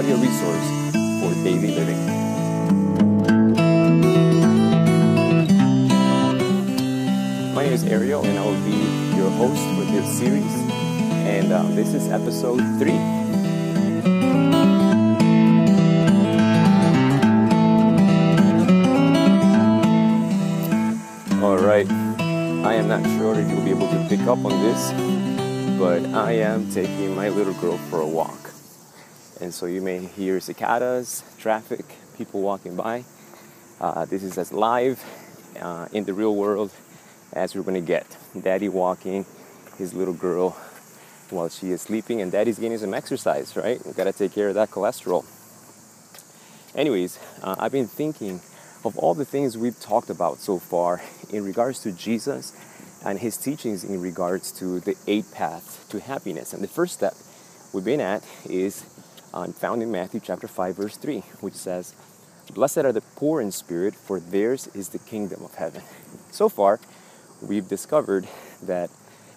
audio resource for daily living. My name is Ariel, and I will be your host for this series. And um, this is episode three. All right. I am not sure if you'll be able to pick up on this, but I am taking my little girl for a walk. And so you may hear cicadas, traffic, people walking by. Uh, this is as live uh, in the real world as we're to get. Daddy walking his little girl while she is sleeping, and daddy's getting some exercise, right? We got to take care of that cholesterol. Anyways, uh, I've been thinking of all the things we've talked about so far in regards to Jesus and his teachings in regards to the eight paths to happiness. And the first step we've been at is um, found in Matthew chapter 5, verse 3, which says, Blessed are the poor in spirit, for theirs is the kingdom of heaven. So far, we've discovered that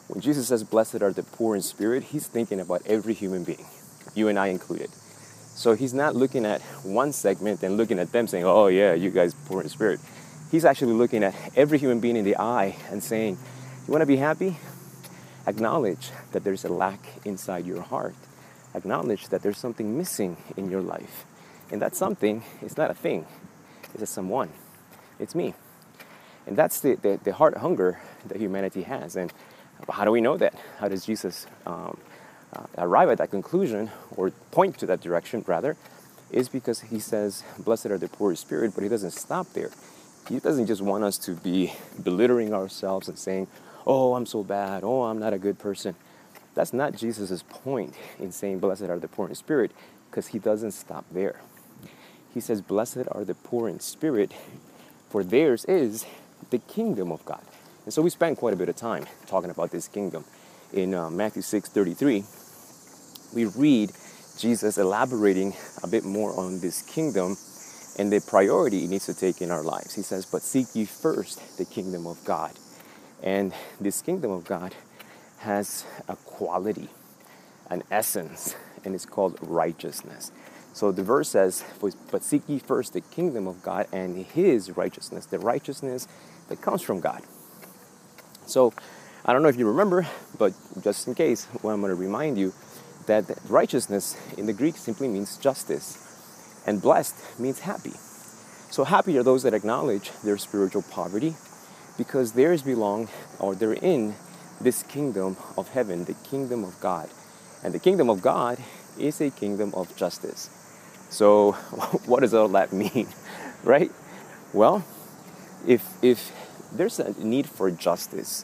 when Jesus says, Blessed are the poor in spirit, he's thinking about every human being, you and I included. So he's not looking at one segment and looking at them saying, oh, yeah, you guys poor in spirit. He's actually looking at every human being in the eye and saying, you want to be happy? Acknowledge that there's a lack inside your heart. Acknowledge that there's something missing in your life. And that something is not a thing, it's a someone. It's me. And that's the, the, the heart hunger that humanity has. And how do we know that? How does Jesus um, uh, arrive at that conclusion or point to that direction rather is because he says blessed are the poor in spirit but he doesn't stop there he doesn't just want us to be belittling ourselves and saying oh i'm so bad oh i'm not a good person that's not jesus' point in saying blessed are the poor in spirit because he doesn't stop there he says blessed are the poor in spirit for theirs is the kingdom of god and so we spent quite a bit of time talking about this kingdom in uh, matthew 6 33 we read Jesus elaborating a bit more on this kingdom and the priority it needs to take in our lives. He says, But seek ye first the kingdom of God. And this kingdom of God has a quality, an essence, and it's called righteousness. So the verse says, But seek ye first the kingdom of God and his righteousness, the righteousness that comes from God. So I don't know if you remember, but just in case, well, I'm going to remind you that righteousness in the Greek simply means justice, and blessed means happy. So happy are those that acknowledge their spiritual poverty because theirs belong or they're in this kingdom of heaven, the kingdom of God. And the kingdom of God is a kingdom of justice. So what does all that mean? right? Well, if if there's a need for justice,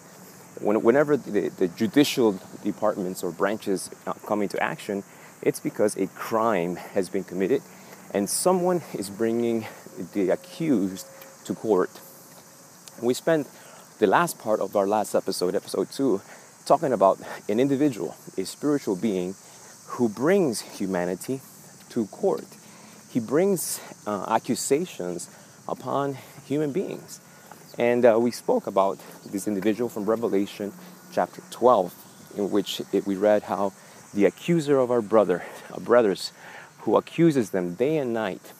whenever the, the, judicial departments or branches uh, come into action, it's because a crime has been committed and someone is bringing the accused to court. We spent the last part of our last episode, episode two, talking about an individual, a spiritual being who brings humanity to court. He brings uh, accusations upon human beings. And uh, we spoke about this individual from Revelation chapter 12, in which it, we read how the accuser of our brother, our brothers, who accuses them day and night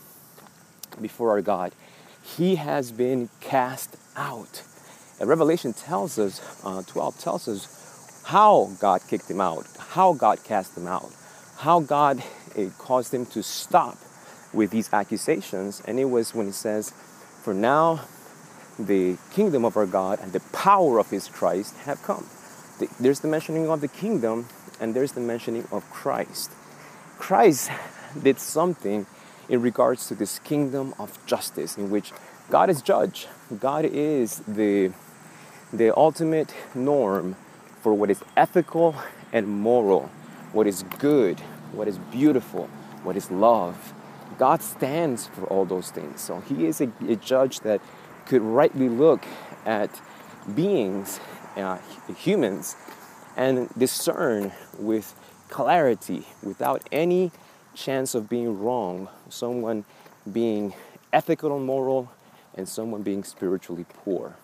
before our God, he has been cast out. And Revelation tells us, uh, 12 tells us how God kicked him out, how God cast him out, how God uh, caused him to stop with these accusations. And it was when he says, For now the kingdom of our God and the power of his Christ have come. There's the mentioning of the kingdom and there's the mentioning of Christ. Christ did something in regards to this kingdom of justice in which God is judge. God is the, the ultimate norm for what is ethical and moral, what is good, what is beautiful, what is love. God stands for all those things. So He is a, a judge that could rightly look at beings, uh, humans, and discern with clarity, without any chance of being wrong, someone being ethical and moral, and someone being spiritually poor.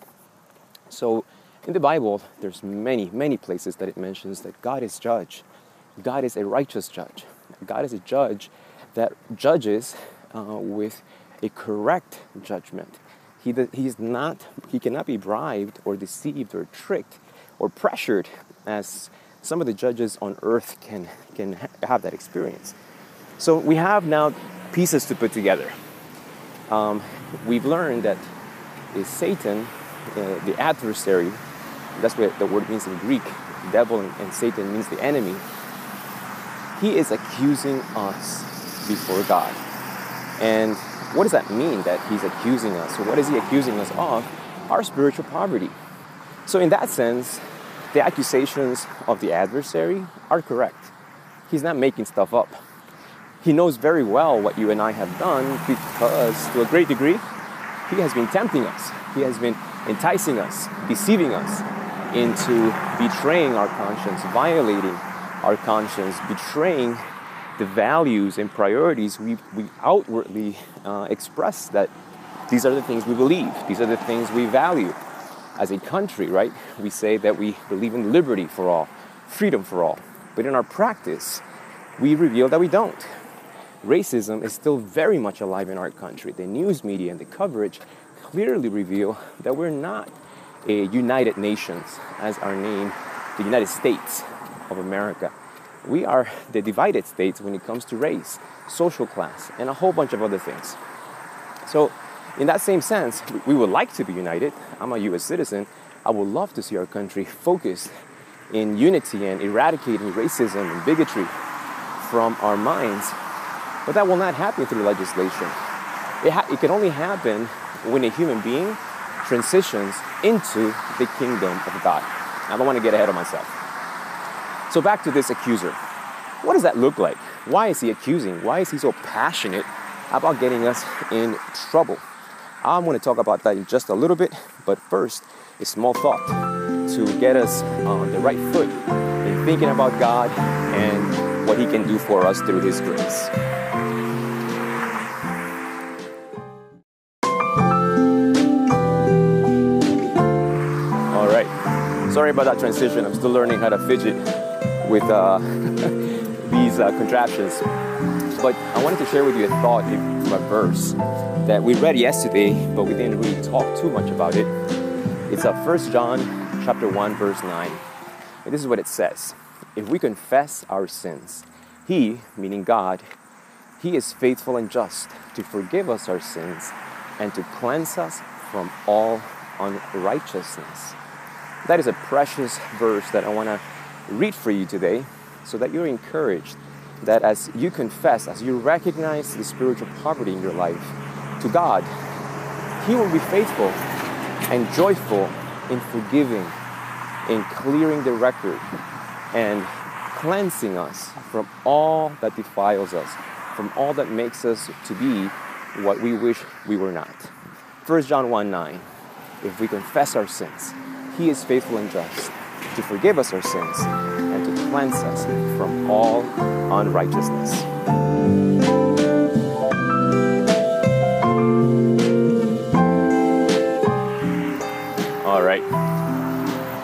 So, in the Bible, there's many, many places that it mentions that God is judge. God is a righteous judge. God is a judge that judges uh, with a correct judgment. He, he's not, he cannot be bribed or deceived or tricked or pressured as some of the judges on earth can, can ha- have that experience. So we have now pieces to put together. Um, we've learned that is Satan, uh, the adversary, that's what the word means in Greek, devil and, and Satan means the enemy. He is accusing us before God. And what does that mean that he's accusing us? So what is he accusing us of? Our spiritual poverty. So, in that sense, the accusations of the adversary are correct. He's not making stuff up. He knows very well what you and I have done because, to a great degree, he has been tempting us. He has been enticing us, deceiving us into betraying our conscience, violating our conscience, betraying the values and priorities we, we outwardly uh, express that these are the things we believe, these are the things we value. As a country, right, we say that we believe in liberty for all, freedom for all. But in our practice, we reveal that we don't. Racism is still very much alive in our country. The news media and the coverage clearly reveal that we're not a United Nations as our name, the United States of America. We are the divided states when it comes to race, social class, and a whole bunch of other things. So, in that same sense, we would like to be united. I'm a US citizen. I would love to see our country focused in unity and eradicating racism and bigotry from our minds. But that will not happen through legislation. It, ha- it can only happen when a human being transitions into the kingdom of God. I don't want to get ahead of myself. So, back to this accuser. What does that look like? Why is he accusing? Why is he so passionate about getting us in trouble? I'm going to talk about that in just a little bit, but first, a small thought to get us on the right foot in thinking about God and what He can do for us through His grace. Sorry about that transition. I'm still learning how to fidget with uh, these uh, contraptions. But I wanted to share with you a thought from a verse that we read yesterday, but we didn't really talk too much about it. It's uh, 1 John chapter 1, verse 9. And this is what it says. If we confess our sins, He, meaning God, He is faithful and just to forgive us our sins and to cleanse us from all unrighteousness. That is a precious verse that I want to read for you today so that you're encouraged that as you confess, as you recognize the spiritual poverty in your life to God, He will be faithful and joyful in forgiving, in clearing the record, and cleansing us from all that defiles us, from all that makes us to be what we wish we were not. 1 John 1 9. If we confess our sins, He is faithful and just to forgive us our sins and to cleanse us from all unrighteousness. All right.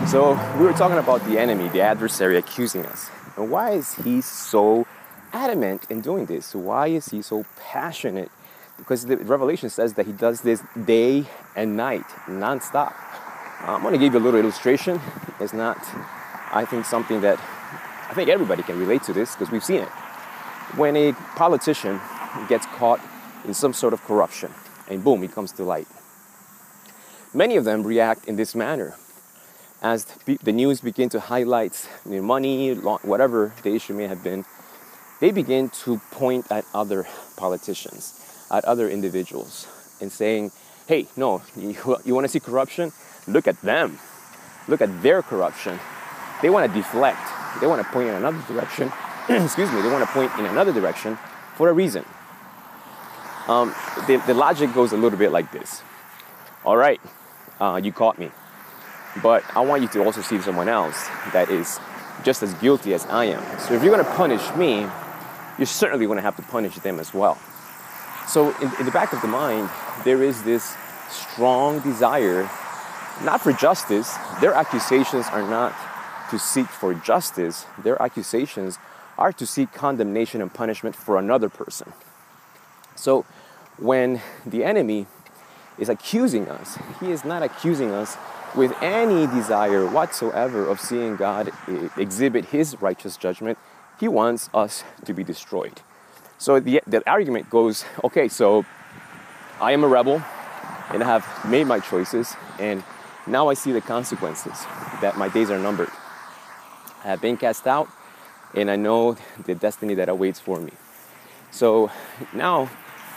So, we were talking about the enemy, the adversary accusing us. And why is he so adamant in doing this? Why is he so passionate? Because the Revelation says that he does this day and night, nonstop. I'm going to give you a little illustration. It's not, I think, something that I think everybody can relate to this because we've seen it. When a politician gets caught in some sort of corruption and boom, he comes to light. Many of them react in this manner. As the news begin to highlight know, money, whatever the issue may have been, they begin to point at other politicians, at other individuals, and saying, hey, no, you, you want to see corruption? Look at them. Look at their corruption. They want to deflect. They want to point in another direction. Excuse me, they want to point in another direction for a reason. Um, the, the logic goes a little bit like this. All right, uh, you caught me. But I want you to also see someone else that is just as guilty as I am. So if you're going to punish me, you're certainly going to have to punish them as well. So in, in the back of the mind, there is this strong desire, not for justice. Their accusations are not to seek for justice. Their accusations are to seek condemnation and punishment for another person. So when the enemy is accusing us, he is not accusing us with any desire whatsoever of seeing God exhibit his righteous judgment. He wants us to be destroyed. So the, the argument goes okay, so I am a rebel and I have made my choices, and now I see the consequences that my days are numbered. I have been cast out, and I know the destiny that awaits for me. So now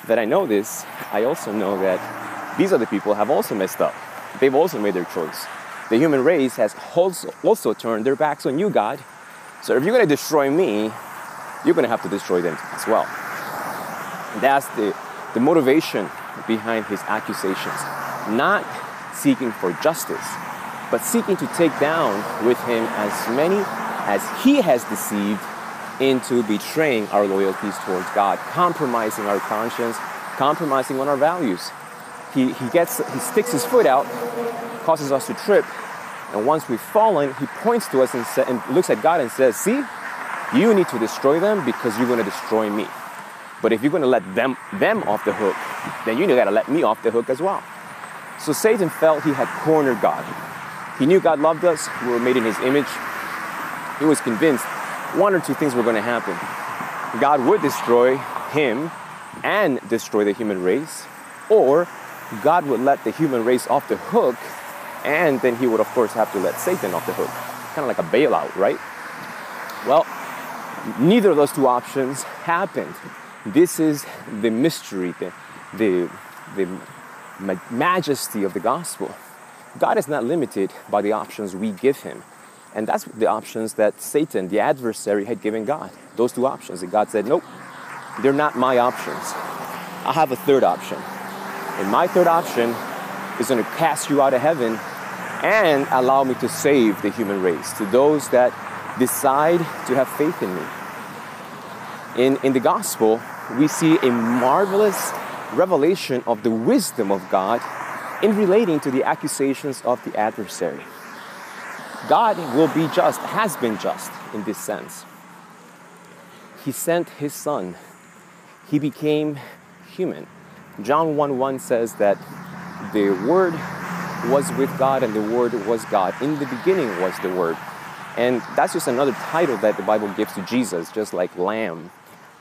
that I know this, I also know that these other people have also messed up. They've also made their choice. The human race has also, also turned their backs on you, God. So if you're going to destroy me, you're going to have to destroy them as well. That's the, the motivation behind his accusations. Not seeking for justice, but seeking to take down with him as many as he has deceived into betraying our loyalties towards God, compromising our conscience, compromising on our values. He, he gets he sticks his foot out, causes us to trip, and once we've fallen, he points to us and, sa- and looks at God and says, "See, you need to destroy them because you're going to destroy me. But if you're going to let them them off the hook, then you got to let me off the hook as well." So Satan felt he had cornered God. He knew God loved us. We were made in His image. He was convinced one or two things were going to happen. God would destroy him and destroy the human race, or God would let the human race off the hook, and then he would, of course, have to let Satan off the hook. Kind of like a bailout, right? Well, neither of those two options happened. This is the mystery, the, the, the majesty of the gospel. God is not limited by the options we give him. And that's the options that Satan, the adversary, had given God. Those two options. And God said, nope, they're not my options. I have a third option. And my third option is going to cast you out of heaven and allow me to save the human race to those that decide to have faith in me. In, in the gospel, we see a marvelous revelation of the wisdom of God in relating to the accusations of the adversary. God will be just, has been just in this sense. He sent his son. He became human. John 1 1 says that the Word was with God and the Word was God. In the beginning was the Word. And that's just another title that the Bible gives to Jesus, just like Lamb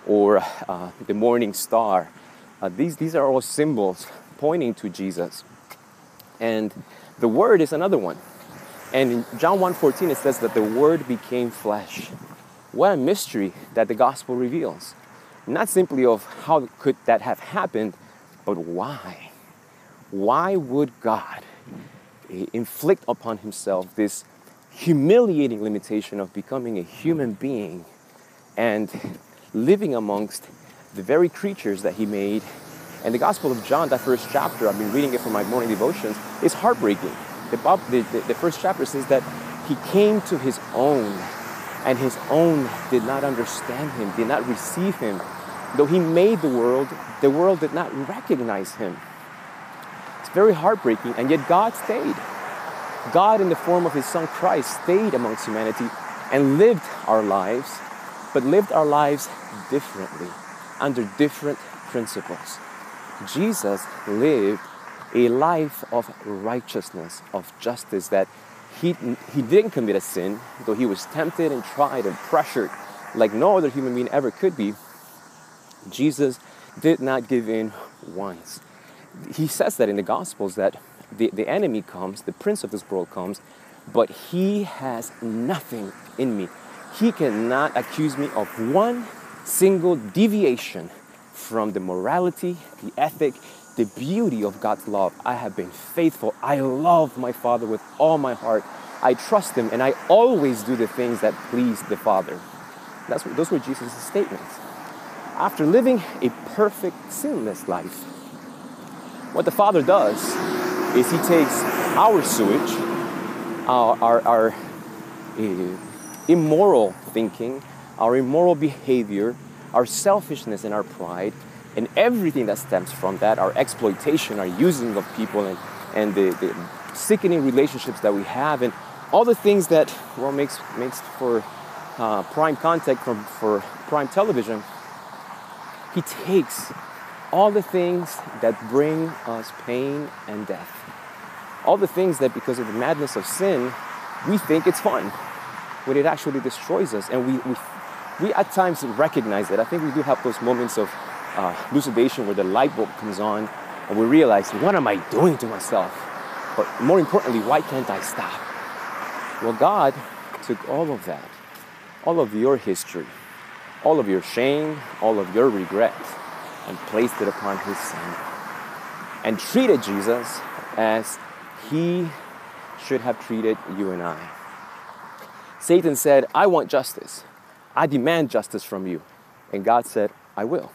or uh, the morning star. Uh, these, these are all symbols pointing to Jesus. And the Word is another one. And in John 1:14 it says that the word became flesh. What a mystery that the gospel reveals. Not simply of how could that have happened, but why? Why would God inflict upon himself this humiliating limitation of becoming a human being and living amongst the very creatures that he made? And the Gospel of John, that first chapter, I've been reading it for my morning devotions, is heartbreaking the, the, the first chapter says that he came to his own, and his own did not understand him, did not receive him. Though he made the world, the world did not recognize him. It's very heartbreaking, and yet God stayed. God, in the form of his son Christ, stayed amongst humanity and lived our lives, but lived our lives differently, under different principles. Jesus lived a life of righteousness, of justice, that he, he didn't commit a sin, though he was tempted and tried and pressured like no other human being ever could be. Jesus did not give in once. He says that in the Gospels that the, the enemy comes, the prince of this world comes, but he has nothing in me. He cannot accuse me of one single deviation from the morality, the ethic, the beauty of God's love. I have been faithful. I love my Father with all my heart. I trust Him, and I always do the things that please the Father. That's what, those were Jesus' statements. After living a perfect, sinless life, what the Father does is He takes our sewage, our, our, our uh, immoral thinking, our immoral behavior, our selfishness, and our pride, and everything that stems from that, our exploitation, our using of people, and, and the, the sickening relationships that we have, and all the things that, well, makes, makes for uh, prime contact from, for prime television, he takes all the things that bring us pain and death, all the things that because of the madness of sin, we think it's fun, when it actually destroys us. And we, we, we at times recognize that. I think we do have those moments of uh, elucidation where the light bulb comes on and we realize, what am I doing to myself? But more importantly, why can't I stop? Well, God took all of that, all of your history, all of your shame, all of your regret, and placed it upon His Son. And treated Jesus as He should have treated you and I. Satan said, I want justice. I demand justice from you. And God said, I will.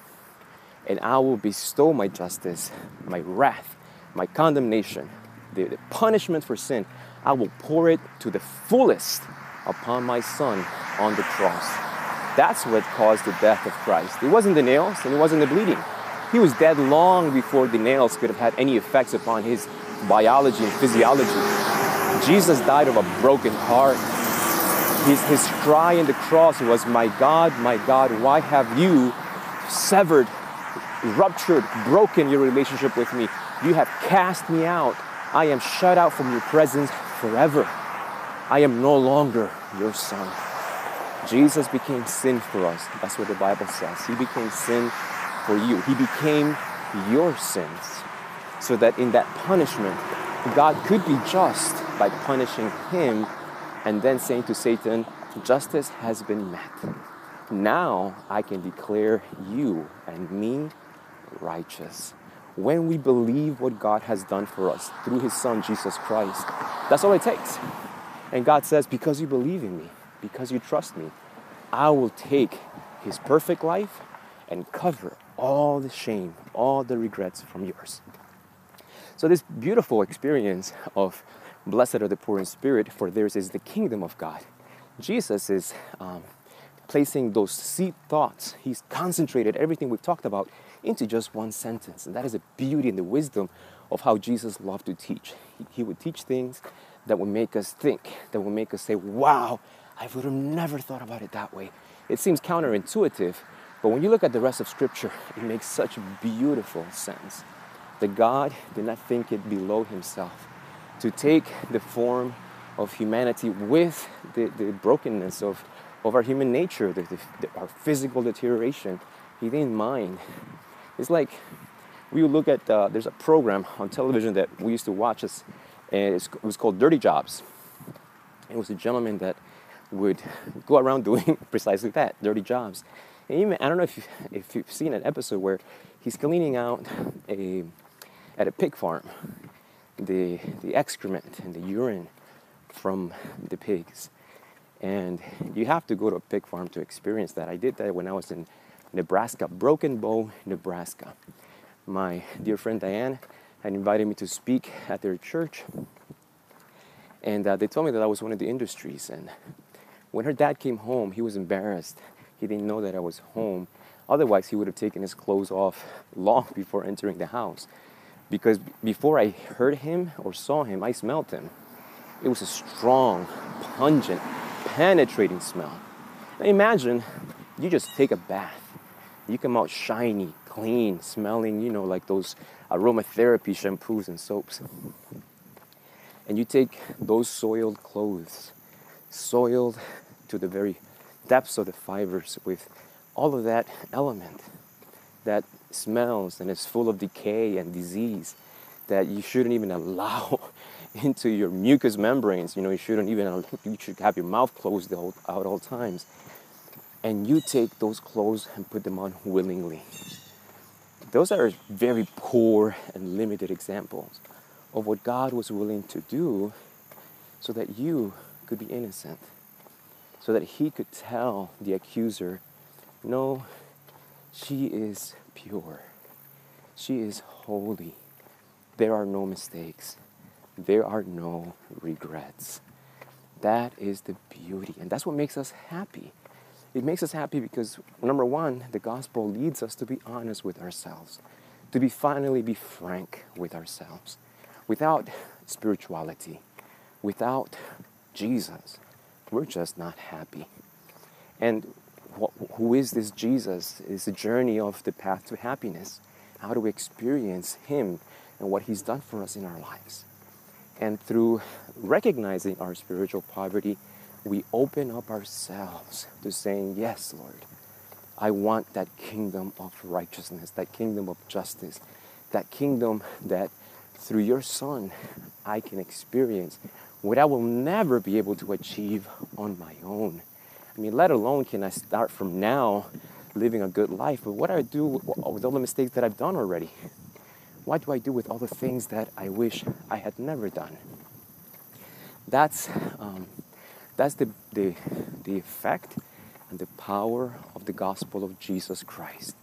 And I will bestow my justice, my wrath, my condemnation, the, the punishment for sin. I will pour it to the fullest upon my Son on the cross. That's what caused the death of Christ. It wasn't the nails and it wasn't the bleeding. He was dead long before the nails could have had any effects upon his biology and physiology. Jesus died of a broken heart. His, his cry in the cross was, My God, my God, why have you severed, ruptured, broken your relationship with me? You have cast me out. I am shut out from your presence forever. I am no longer your son. Jesus became sin for us. That's what the Bible says. He became sin for you. He became your sins. So that in that punishment, God could be just by punishing him and then saying to Satan, Justice has been met. Now I can declare you and me righteous. When we believe what God has done for us through his son, Jesus Christ, that's all it takes. And God says, Because you believe in me, because you trust me, I will take his perfect life and cover all the shame, all the regrets from yours. So, this beautiful experience of blessed are the poor in spirit, for theirs is the kingdom of God. Jesus is um, placing those seed thoughts, he's concentrated everything we've talked about into just one sentence. And that is the beauty and the wisdom of how Jesus loved to teach. He, he would teach things that would make us think, that would make us say, wow, I would have never thought about it that way. It seems counterintuitive, but when you look at the rest of Scripture, it makes such beautiful sense. That God did not think it below Himself to take the form of humanity with the, the brokenness of, of our human nature, the, the, our physical deterioration. He didn't mind. It's like we look at, uh, there's a program on television that we used to watch, us, and it was called Dirty Jobs. It was a gentleman that would go around doing precisely that, dirty jobs. And even, I don't know if, you, if you've seen an episode where he's cleaning out a, at a pig farm the, the excrement and the urine from the pigs. And you have to go to a pig farm to experience that. I did that when I was in Nebraska, Broken Bow, Nebraska. My dear friend Diane had invited me to speak at their church. And uh, they told me that I was one of the industries. And when her dad came home, he was embarrassed. He didn't know that I was home. Otherwise, he would have taken his clothes off long before entering the house. Because before I heard him or saw him, I smelled him. It was a strong, pungent, penetrating smell. Now imagine you just take a bath. You come out shiny, clean, smelling, you know, like those aromatherapy shampoos and soaps. And you take those soiled clothes, soiled to the very depths of the fibers with all of that element that smells and it's full of decay and disease that you shouldn't even allow into your mucous membranes. You know, you shouldn't even, you should have your mouth closed out all times. And you take those clothes and put them on willingly. Those are very poor and limited examples of what God was willing to do so that you could be innocent so that he could tell the accuser, No, she is pure. She is holy. There are no mistakes. There are no regrets. That is the beauty. And that's what makes us happy. It makes us happy because, number one, the gospel leads us to be honest with ourselves, to be finally be frank with ourselves. Without spirituality, without Jesus, we're just not happy. And who is this Jesus? It's the journey of the path to happiness. How do we experience Him and what He's done for us in our lives? And through recognizing our spiritual poverty, we open up ourselves to saying, Yes, Lord, I want that kingdom of righteousness, that kingdom of justice, that kingdom that through your Son I can experience what I will never be able to achieve on my own. I mean, let alone can I start from now living a good life, but what do I do with all the mistakes that I've done already? What do I do with all the things that I wish I had never done? That's, um, that's the, the, the effect and the power of the gospel of Jesus Christ.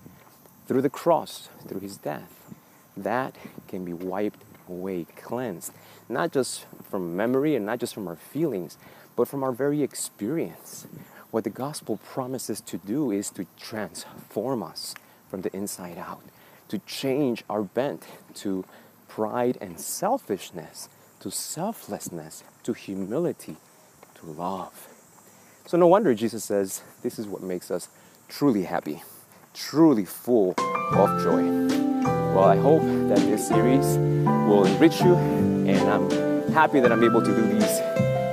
Through the cross, through his death, that can be wiped away, cleansed, not just from memory and not just from our feelings, but from our very experience. What the gospel promises to do is to transform us from the inside out, to change our bent to pride and selfishness, to selflessness, to humility, to love. So, no wonder Jesus says this is what makes us truly happy, truly full of joy. Well, I hope that this series will enrich you, and I'm happy that I'm able to do these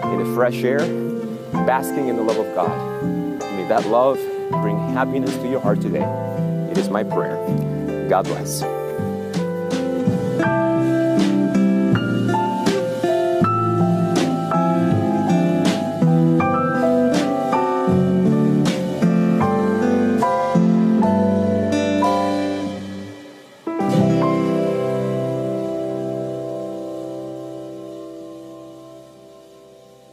in the fresh air basking in the love of God. May that love bring happiness to your heart today. It is my prayer. God bless.